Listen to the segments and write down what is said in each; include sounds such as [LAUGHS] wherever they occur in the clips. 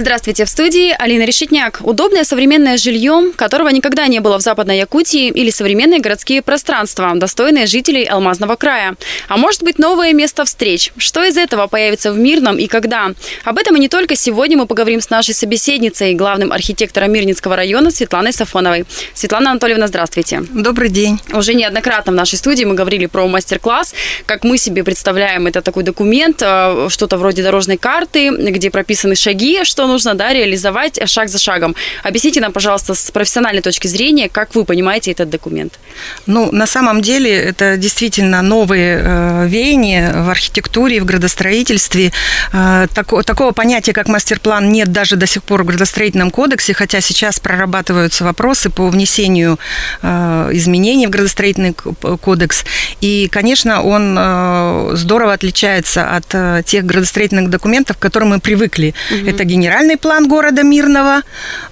Здравствуйте, в студии Алина Решетняк. Удобное современное жилье, которого никогда не было в Западной Якутии, или современные городские пространства, достойные жителей Алмазного края. А может быть новое место встреч. Что из этого появится в Мирном и когда? Об этом и не только сегодня мы поговорим с нашей собеседницей, главным архитектором Мирницкого района Светланой Сафоновой. Светлана Анатольевна, здравствуйте. Добрый день. Уже неоднократно в нашей студии мы говорили про мастер-класс, как мы себе представляем это такой документ, э, что-то вроде дорожной карты, где прописаны шаги, что нужно да, реализовать шаг за шагом. Объясните нам, пожалуйста, с профессиональной точки зрения, как вы понимаете этот документ. Ну, на самом деле, это действительно новые э, веяния в архитектуре, в градостроительстве. Э, тако, такого понятия, как мастер-план, нет даже до сих пор в градостроительном кодексе, хотя сейчас прорабатываются вопросы по внесению э, изменений в градостроительный кодекс. И, конечно, он э, здорово отличается от э, тех градостроительных документов, к которым мы привыкли. Угу. Это генеральный генеральный план города Мирного,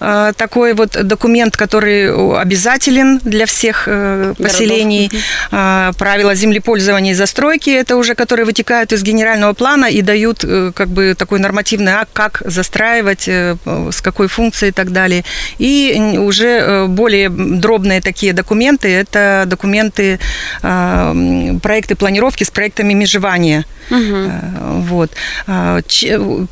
э, такой вот документ, который обязателен для всех э, поселений. Городов. Правила землепользования и застройки, это уже которые вытекают из генерального плана и дают э, как бы такой нормативный акт, как застраивать, с какой функцией и так далее. И уже более дробные такие документы, это документы, проекты планировки с проектами межевания. Угу. Вот.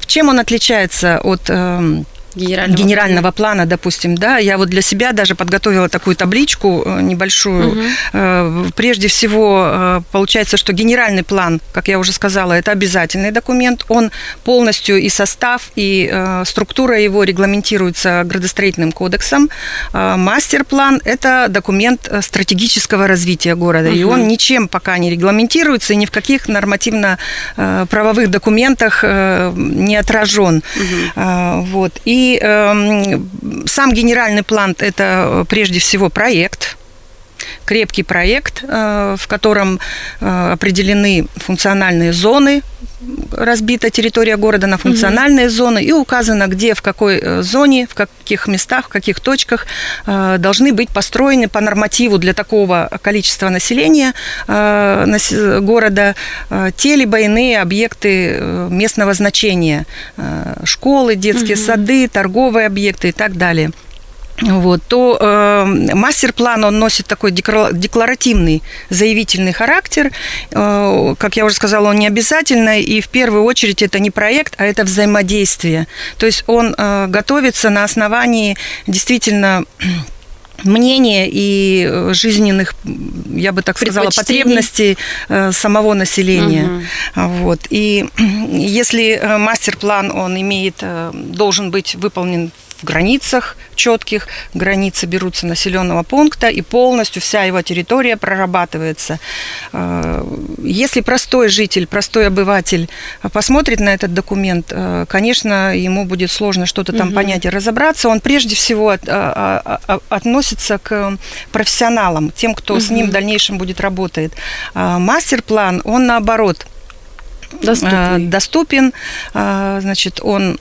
Чем он отличается от эм, генерального, генерального плана, допустим, да, я вот для себя даже подготовила такую табличку э, небольшую. Угу. Прежде всего, э, получается, что генеральный план, как я уже сказала, это обязательный документ. Он полностью и состав, и структура его регламентируется градостроительным кодексом. Мастер-план – это документ стратегического развития города, угу. и он ничем пока не регламентируется, и ни в каких нормативно-правовых документах не отражен. Угу. Вот. И э, сам генеральный план – это э, прежде всего проект, крепкий проект, э, в котором э, определены функциональные зоны, разбита территория города на функциональные угу. зоны и указано, где, в какой э, зоне, в каких местах, в каких точках должны быть построены по нормативу для такого количества населения города те либо иные объекты местного значения. Школы, детские угу. сады, торговые объекты и так далее вот, то э, мастер-план, он носит такой декларативный, заявительный характер. Э, как я уже сказала, он не обязательный, и в первую очередь это не проект, а это взаимодействие. То есть он э, готовится на основании действительно [CLEARS THROAT] мнения и э, жизненных, я бы так сказала, потребностей э, самого населения. Угу. Вот. И [CLEARS THROAT] если э, мастер-план, он имеет, должен быть выполнен в границах четких, границы берутся населенного пункта, и полностью вся его территория прорабатывается. Э, если простой житель, простой обыватель посмотрит на этот документ, э, конечно, ему будет сложно что-то там угу. понять и разобраться. Он прежде всего от, а, а, а, относится к профессионалам, тем, кто угу. с ним в дальнейшем будет работать. Мастер-план, он наоборот доступен, доступен значит, он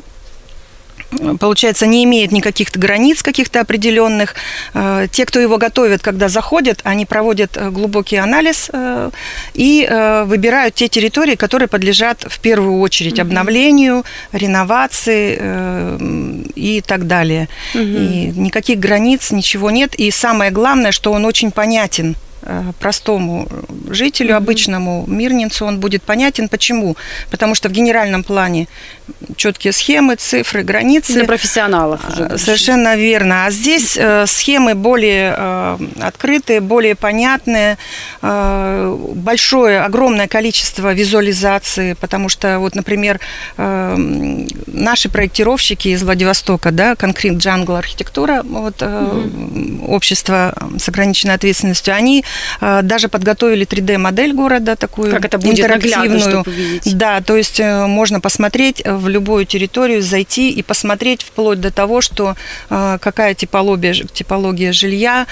получается, не имеет никаких границ каких-то определенных. Э, те, кто его готовят, когда заходят, они проводят э, глубокий анализ э, и выбирают те территории, которые подлежат в первую очередь обновлению, реновации и так далее. Угу. И никаких границ, ничего нет. И самое главное, что он очень понятен простому жителю, mm-hmm. обычному мирнинцу, он будет понятен. Почему? Потому что в генеральном плане четкие схемы, цифры, границы. Для профессионалов уже. Э, совершенно верно. А здесь э, схемы более открытые, более понятные, большое, огромное количество визуализации, потому что, вот, например, наши проектировщики из Владивостока, да, Concrete Jungle архитектура, вот, mm-hmm. общество с ограниченной ответственностью, они Э, даже подготовили 3D-модель города такую как это будет интерактивную. Да, то есть э, можно посмотреть в любую территорию, зайти и посмотреть вплоть до того, что э, какая типология, типология жилья,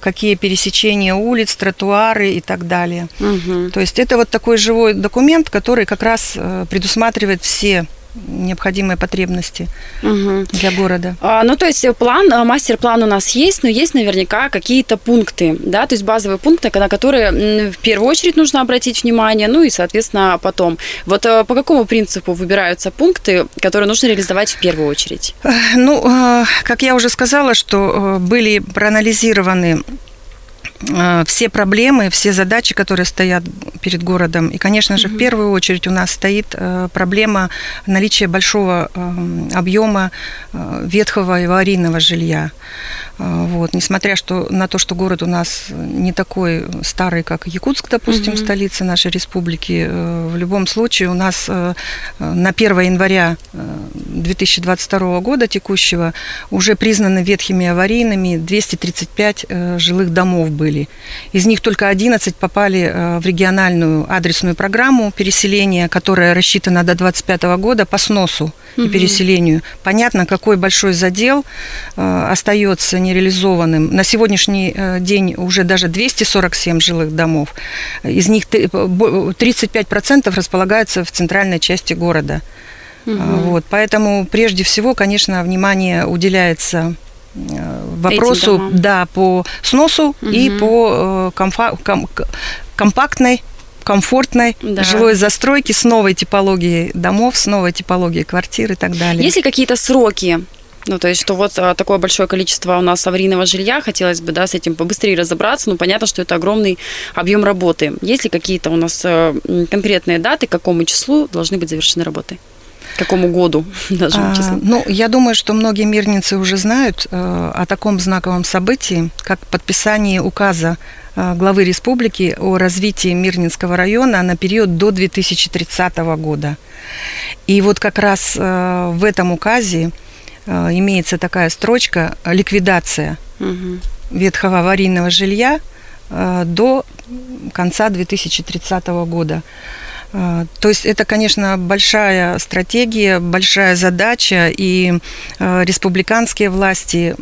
какие пересечения улиц, тротуары и так далее. Угу. То есть это вот такой живой документ, который как раз предусматривает все необходимые потребности Мгм. для города. А, Ну, то есть план, а, мастер-план у нас есть, но есть наверняка какие-то пункты, да, то есть базовые пункты, на которые в первую очередь нужно обратить внимание, ну и, соответственно, потом. Вот а, по какому принципу выбираются пункты, которые нужно реализовать в первую очередь? Э, Ну, э, как я уже сказала, что э, были проанализированы э, все проблемы, все задачи, которые стоят перед городом. И, конечно же, в первую очередь у нас стоит э, проблема наличия большого э, объема э, ветхого и аварийного жилья. Э, Вот. Несмотря что, на то, что город у нас не такой старый, как Якутск, допустим, Мгм. столица нашей республики, э, в любом случае у нас э, э, на 1 января э, 2022 года текущего уже признаны ветхими аварийными 235 э, жилых домов были. Из них только 11 попали э, в региональную адресную программу переселения, которая рассчитана до 2025 года по сносу и Мгм. переселению. Понятно, какой большой задел э, остается нереализованным. На сегодняшний э, день уже даже 247 жилых домов. Из них ты- бо- 35% располагаются в центральной части города. А, Вот, поэтому прежде всего, конечно, внимание уделяется вопросу, домам. да, по сносу и Мгм. по э, комфа- ком- компактной комфортной Да. жилой застройки с новой типологией домов, с новой типологией квартир и так далее. Есть ли какие-то сроки? Ну, то есть, что вот а, такое большое количество у нас аварийного жилья, хотелось бы, да, с этим побыстрее разобраться, ну, понятно, что это огромный объем работы. Есть ли какие-то у нас э, конкретные даты, к какому числу должны быть завершены работы? Какому году [LAUGHS] даже А, ну, я думаю, что многие мирницы уже знают э, о таком знаковом событии, как подписание указа э, главы республики о развитии Мирнинского района на период до 2030 года. И вот как раз э, в этом указе э, имеется такая строчка «Ликвидация Мгм. ветхого аварийного жилья э, до конца 2030 года. Э, То есть это, конечно, большая стратегия, большая задача, и э, республиканские власти,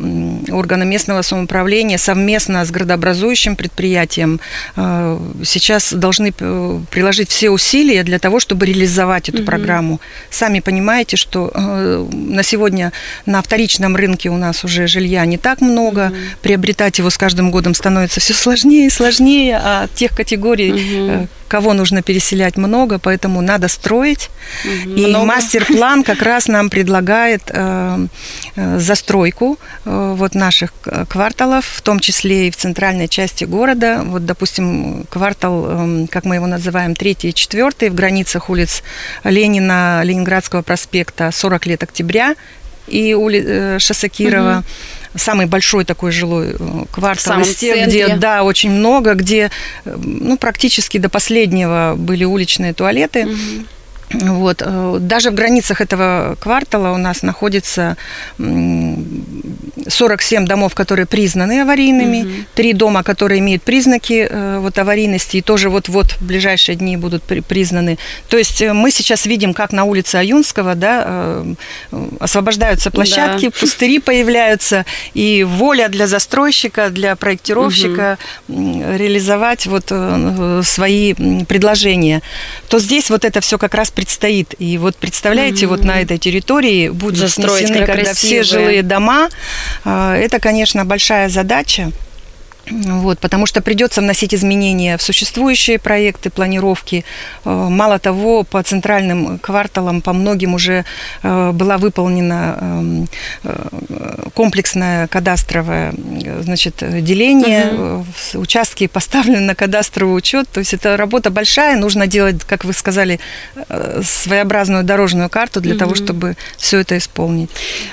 органы местного самоуправления совместно с градообразующим предприятием э, сейчас должны э, приложить все усилия для того, чтобы реализовать эту Мгм. программу. Сами понимаете, что э, на сегодня на вторичном рынке у нас уже жилья не так много, приобретать его с каждым годом становится все сложнее и сложнее, а тех категорий, Мгм. Кого нужно переселять, много, поэтому надо строить. Мгм. И Много? мастер-план как раз нам [LAUGHS] предлагает э, э, застройку э, вот наших кварталов, в том числе и в центральной части города. Вот, допустим, квартал, э, как мы его называем, третий и четвертый, в границах улиц Ленина, Ленинградского проспекта, 40 лет октября и ули, э, шоссе Кирова. Самый большой такой жилой э, квартал из тех, где, да, очень много, где э, ну, практически до последнего были уличные туалеты. Мгм. Вот. э, Даже в границах этого квартала у нас находится м, 47 домов, которые признаны аварийными, три дома, которые имеют признаки э, вот, аварийности, и тоже вот-вот в ближайшие дни будут при- признаны. То есть э, мы сейчас видим, как на улице Аюнского да, освобождаются площадки, пустыри появляются, и воля для застройщика, для проектировщика м, реализовать вот свои предложения, то здесь вот это все как раз предстоит. И вот представляете, вот на этой территории будут Застроить снесены, когда все красивые. жилые дома. А, Это, конечно, большая задача. Вот, потому что придется вносить изменения в существующие проекты, планировки. Э, Мало того, по центральным кварталам, по многим уже э, была выполнена эм, э, комплексное кадастровое значит, деление. В- Участки поставлены на кадастровый учет. То есть это работа большая. Нужно делать, как вы сказали, своеобразную дорожную карту для того, чтобы все это исполнить.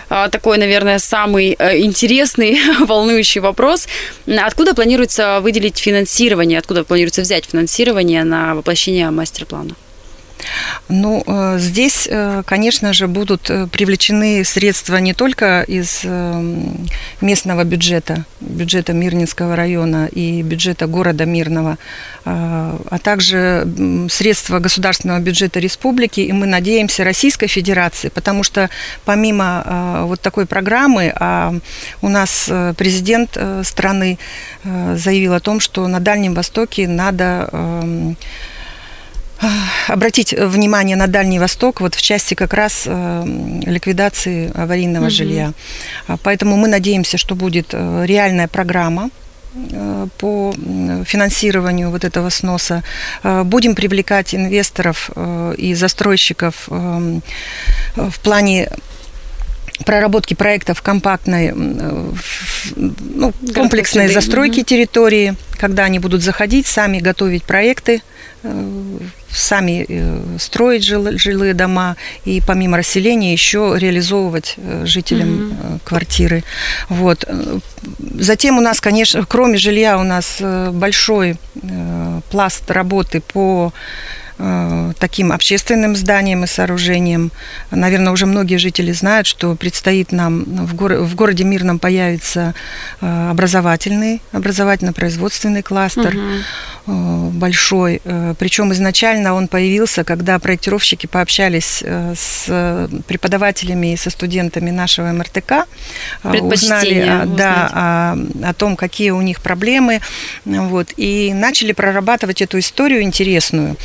А, Такой, наверное, самый интересный, [LAUGHS] волнующий вопрос. Откуда планируется выделить финансирование, откуда планируется взять финансирование на воплощение мастер-плана? Ну, э, здесь, э, конечно же, будут э, привлечены средства не только из местного бюджета, бюджета Мирнинского района и бюджета города Мирного, а а также средства государственного бюджета республики, и мы надеемся Российской Федерации, потому что помимо э, вот такой программы, а у нас президент страны заявил о том, что на Дальнем Востоке надо эм, обратить внимание на Дальний Восток вот в части как раз э, ликвидации аварийного угу. жилья. А, поэтому мы надеемся, что будет э, реальная программа э, по финансированию вот этого сноса. Будем привлекать инвесторов и застройщиков в плане проработки проектов компактной, ну, комплексной застройки территории, когда они будут заходить, сами готовить проекты, сами э, строить жилые дома и помимо расселения еще реализовывать э, жителям mm-hmm. квартиры. Вот. Затем у нас, конечно, кроме жилья у нас большой пласт работы по таким общественным зданиям и сооружениям. Наверное, уже многие жители знают, что предстоит нам в, горо- в городе Мирном появится образовательный, образовательно-производственный кластер. Угу. Э, большой. Э, Причем изначально он появился, когда проектировщики пообщались э, с преподавателями и со студентами нашего МРТК, узнали да, о, о том, какие у них проблемы, вот, и начали прорабатывать эту историю интересную,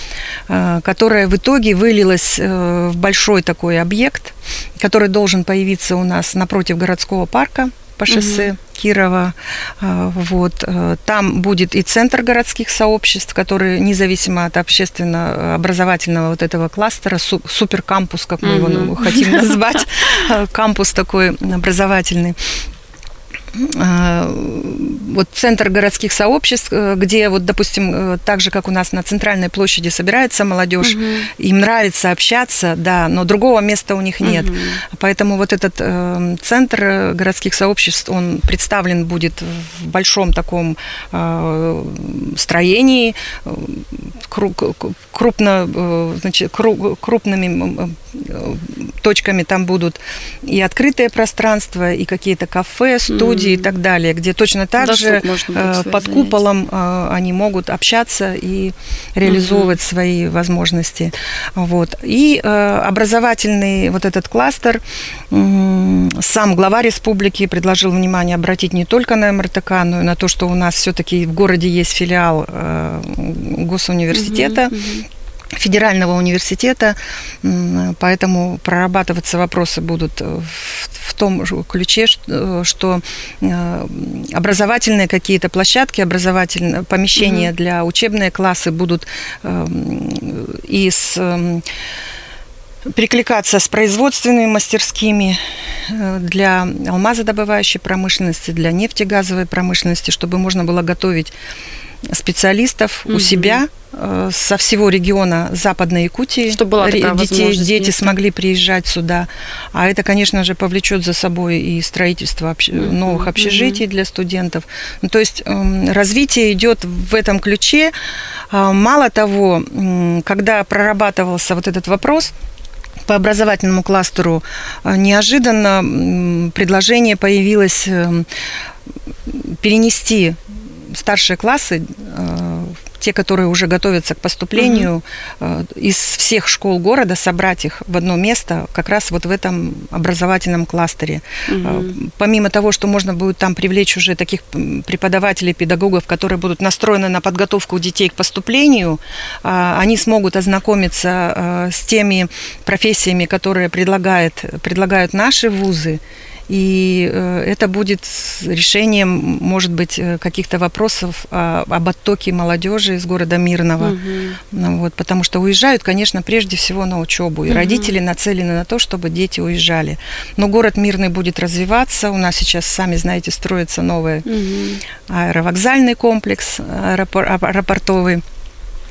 которая в итоге вылилась в большой такой объект, который должен появиться у нас напротив городского парка по шоссе угу. Кирова. А, вот. Э, там будет и центр городских сообществ, которые независимо от общественно-образовательного вот этого кластера, суперкампус, как мы угу. его хотим [LAUGHS] назвать, э, кампус такой образовательный. А, вот центр городских сообществ, э, где вот, допустим, э, так же, как у нас на центральной площади собирается молодежь, угу. им нравится общаться, да, но другого места у них нет. Угу. Поэтому вот этот э, центр городских сообществ, он представлен будет в большом таком э, строении, э, крупно, э, значит, крупными точками там будут и открытое пространство, и какие-то кафе, студии mm-hmm. и так далее, где точно так Досуг же э, под куполом э, они могут общаться и реализовывать mm-hmm. свои возможности. Вот. И образовательный вот этот кластер, сам глава республики предложил внимание обратить не только на МРТК, но и на то, что у нас все-таки в городе есть филиал госуниверситета. Mm-hmm федерального университета, поэтому прорабатываться вопросы будут в том же ключе, что э, образовательные какие-то площадки, образовательные помещения mm-hmm. для учебные классы будут и с эм, перекликаться с производственными мастерскими э, для алмазодобывающей промышленности, для нефтегазовой промышленности, чтобы можно было готовить специалистов угу. у себя э, со всего региона Западной Якутии. Чтобы была такая Детей, дети смогли приезжать сюда. А это, конечно же, повлечет за собой и строительство общ... угу. новых общежитий угу. для студентов. Ну, то есть эм, развитие идет в этом ключе. А, мало того, когда прорабатывался вот этот вопрос, по образовательному кластеру э, неожиданно предложение появилось эм, перенести старшие классы, э, те, которые уже готовятся к поступлению, угу. из всех школ города собрать их в одно место, как раз вот в этом образовательном кластере. Угу. Помимо того, что можно будет там привлечь уже таких преподавателей, педагогов, которые будут настроены на подготовку детей к поступлению, они смогут ознакомиться с теми профессиями, которые предлагает, предлагают наши вузы, и э, это будет решением, может быть, э, каких-то вопросов об оттоке молодежи из города Мирного. Угу. Вот, потому что уезжают, конечно, прежде всего на учебу. И угу. родители нацелены на то, чтобы дети уезжали. Но город Мирный будет развиваться. У нас сейчас, сами знаете, строится новый угу. аэровокзальный комплекс аэропортовый.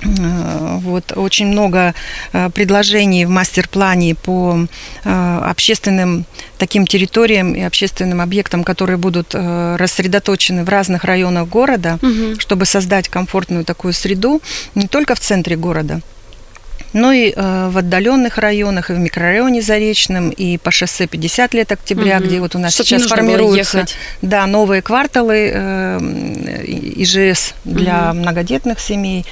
Э, вот, очень много э, предложений в мастер-плане по э, общественным таким территориям и общественным объектам, которые будут рассредоточены в разных районах города, угу. чтобы создать комфортную такую среду не только в центре города, но и в отдаленных районах, и в микрорайоне Заречном, и по шоссе 50 лет октября, угу. где вот у нас Чтобы сейчас формируются да, новые кварталы э, ИЖС для угу. многодетных семей.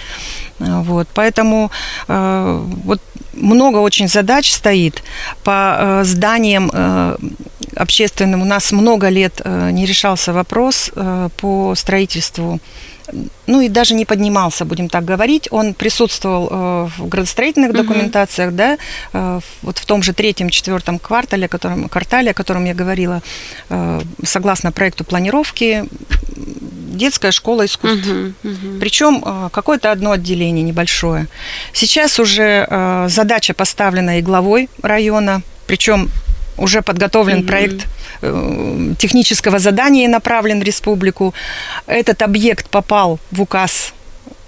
Вот, поэтому э, вот много очень задач стоит по э, зданиям э, общественным. У нас много лет не решался вопрос по строительству ну и даже не поднимался, будем так говорить. Он присутствовал э, в градостроительных документациях, да, э, вот в том же третьем-четвертом квартале, о котором, квартале, о котором я говорила, э, согласно проекту планировки, детская школа искусств. Uh-huh, uh-huh. Причем какое-то одно отделение небольшое. Сейчас уже задача поставлена и главой района, причем уже подготовлен mm-hmm. проект э, технического задания направлен в республику. Этот объект попал в указ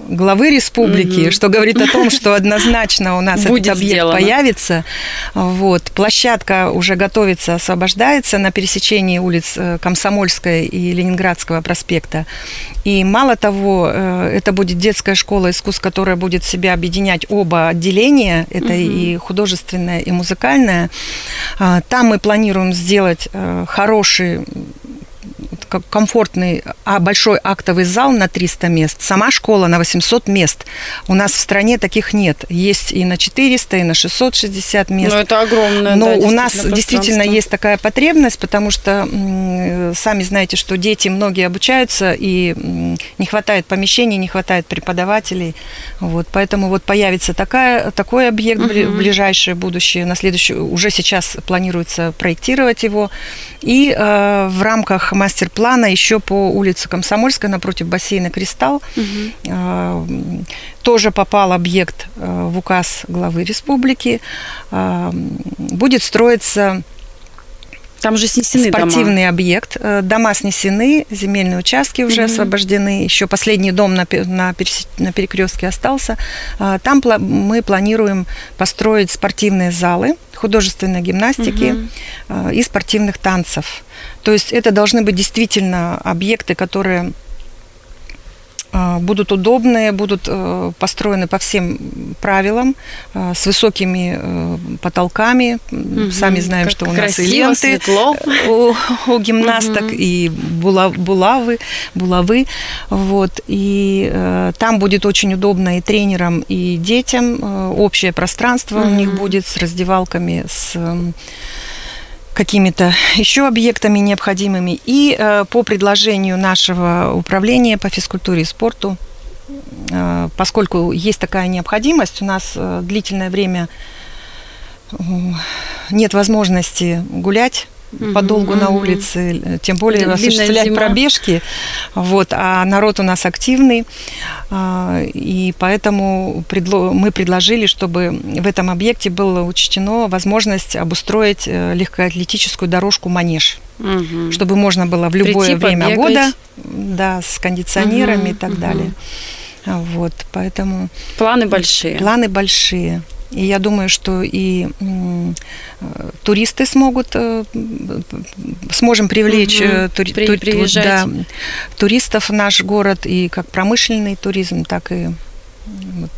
главы республики, угу. что говорит о том, что однозначно у нас Будет этот объект сделано. появится. Вот. Площадка уже готовится, освобождается на пересечении улиц э, Комсомольской и Ленинградского проспекта. И мало того, э, это будет детская школа искусств, которая будет в себя объединять оба отделения, это угу. и художественное, и музыкальное. А, там мы планируем сделать э, хороший комфортный а большой актовый зал на 300 мест, сама школа на 800 мест. У нас в стране таких нет. Есть и на 400, и на 660 мест. Но ну, это огромное. Но да, у нас действительно есть такая потребность, потому что сами знаете, что дети многие обучаются, и не хватает помещений, не хватает преподавателей. Вот, поэтому вот появится такая, такой объект угу. в ближайшее будущее. На следующий, уже сейчас планируется проектировать его. И э, в рамках мастер-плана еще по улице Комсомольская напротив бассейна «Кристалл» угу. тоже попал объект э, в указ главы республики. Э, будет строиться там же снесены Спортивный дома. объект. Дома снесены, земельные участки уже угу. освобождены. Еще последний дом на, на, на перекрестке остался. Там мы планируем построить спортивные залы художественной гимнастики угу. и спортивных танцев. То есть это должны быть действительно объекты, которые а, будут удобные, будут э, построены по всем правилам, э, с высокими э, потолками. Угу, Сами знаем, как что у нас красиво, и ленты светло. У, у гимнасток, угу. и булавы, булавы. Вот. И э, там будет очень удобно и тренерам, и детям. Общее пространство угу. у них будет с раздевалками, с какими-то еще объектами необходимыми. И э, по предложению нашего управления по физкультуре и спорту, э, поскольку есть такая необходимость, у нас э, длительное время нет возможности гулять подолгу mm-hmm. на улице, тем более Это осуществлять зима. пробежки. Вот, а народ у нас активный, а, и поэтому мы предложили, чтобы в этом объекте было учтено возможность обустроить э, легкоатлетическую дорожку манеж, угу. чтобы можно было в любое Прийти, время побегать. года, да, с кондиционерами угу, и так угу. далее. Вот, поэтому планы большие. Планы большие. И я думаю, что и э, туристы смогут, э, сможем привлечь угу, тури, при, тури, да, туристов в наш город, и как промышленный туризм, так и вот,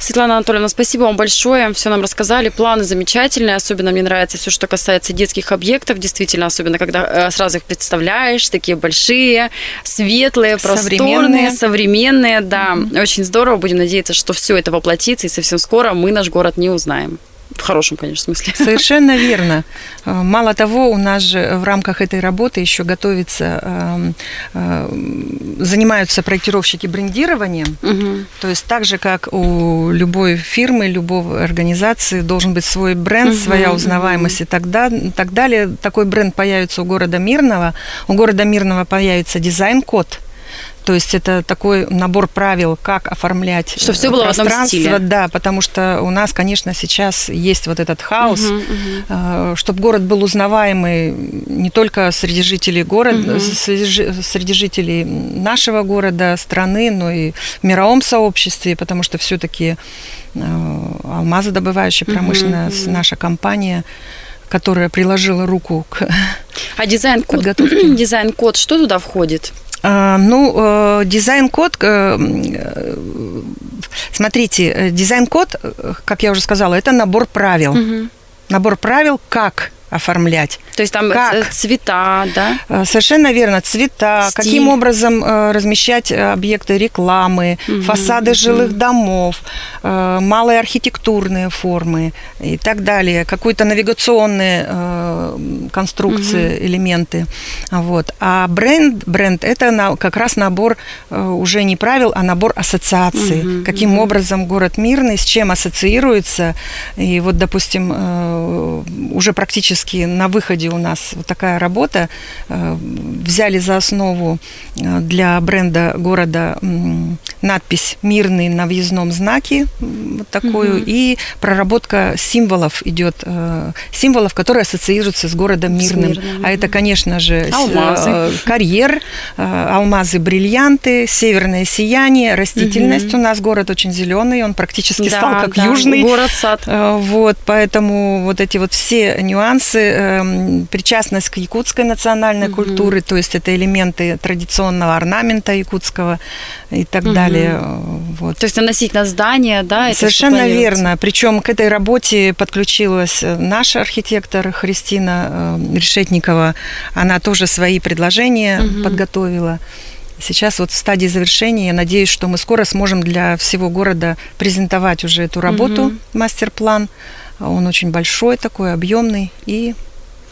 Светлана Анатольевна, спасибо вам большое. Все нам рассказали. Планы замечательные. Особенно мне нравится все, что касается детских объектов. Действительно, особенно когда э, сразу их представляешь. Такие большие, светлые, просторные, современные. современные. Да, mm-hmm. очень здорово. Будем надеяться, что все это воплотится. И совсем скоро мы наш город не узнаем. В хорошем, конечно, смысле. Совершенно [LAUGHS] верно. Э, мало того, у нас же в рамках этой работы еще готовится, эм, э, занимаются проектировщики брендированием. Угу. То есть так же, как у любой фирмы, любой организации должен быть свой бренд, угу, своя узнаваемость угу. и так, да, так далее. Такой бренд появится у города Мирного. У города Мирного появится дизайн-код то есть это такой набор правил, как оформлять Что все было в одном стиле. Да, потому что у нас, конечно, сейчас есть вот этот хаос, угу, угу. чтобы город был узнаваемый не только среди жителей города, угу. среди жителей нашего города, страны, но и в мировом сообществе, потому что все-таки э, алмазодобывающая промышленная угу, наша компания которая приложила руку к а дизайн-код, подготовке. [CLEARS THROAT] Дизайн-код, что туда входит? А, ну, э, дизайн-код, э, э, смотрите, дизайн-код, как я уже сказала, это набор правил. Угу. Набор правил, как оформлять. То есть там как? цвета, да? Э, совершенно верно, цвета, Стиль. каким образом э, размещать э, объекты рекламы, угу, фасады угу. жилых домов, малые архитектурные формы и так далее, какие-то навигационные конструкции, угу. элементы. Вот. А бренд, бренд это как раз набор уже не правил, а набор ассоциаций. Угу, каким угу. образом город мирный, с чем ассоциируется. И вот, допустим, уже практически на выходе у нас вот такая работа. Э, взяли за основу э, для бренда города надпись «Мирный» на въездном знаке, вот такую, угу. и проработка символов идет, э, символов, которые ассоциируются с городом Мирным. С мирным. А это, конечно же, алмазы. карьер, алмазы, бриллианты, северное сияние, растительность. Угу. У нас город очень зеленый, он практически да, стал как да, южный. Город-сад. Вот, поэтому вот эти вот все нюансы, эм, причастность к якутской национальной угу. культуре, то есть это элементы традиционного орнамента якутского и так угу. далее. Вот. То есть наносить на здание, да? Совершенно верно. Причем к этой работе подключилась э, наша архитектор Христина э, Решетникова. Она тоже свои предложения угу. подготовила. Сейчас вот в стадии завершения. Я надеюсь, что мы скоро сможем для всего города презентовать уже эту работу, угу. мастер-план. Он очень большой такой, объемный и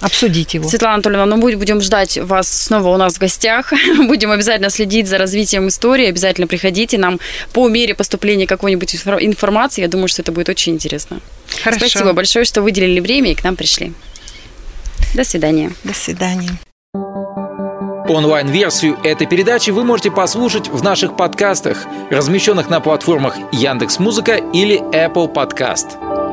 обсудить его. Светлана Анатольевна, ну будем ждать вас снова у нас в гостях. [LAUGHS] будем обязательно следить за развитием истории. Обязательно приходите нам по мере поступления какой-нибудь информации. Я думаю, что это будет очень интересно. Хорошо. Спасибо большое, что выделили время и к нам пришли. До свидания. До свидания. Онлайн-версию этой передачи вы можете послушать в наших подкастах, размещенных на платформах Яндекс.Музыка или Apple Podcast.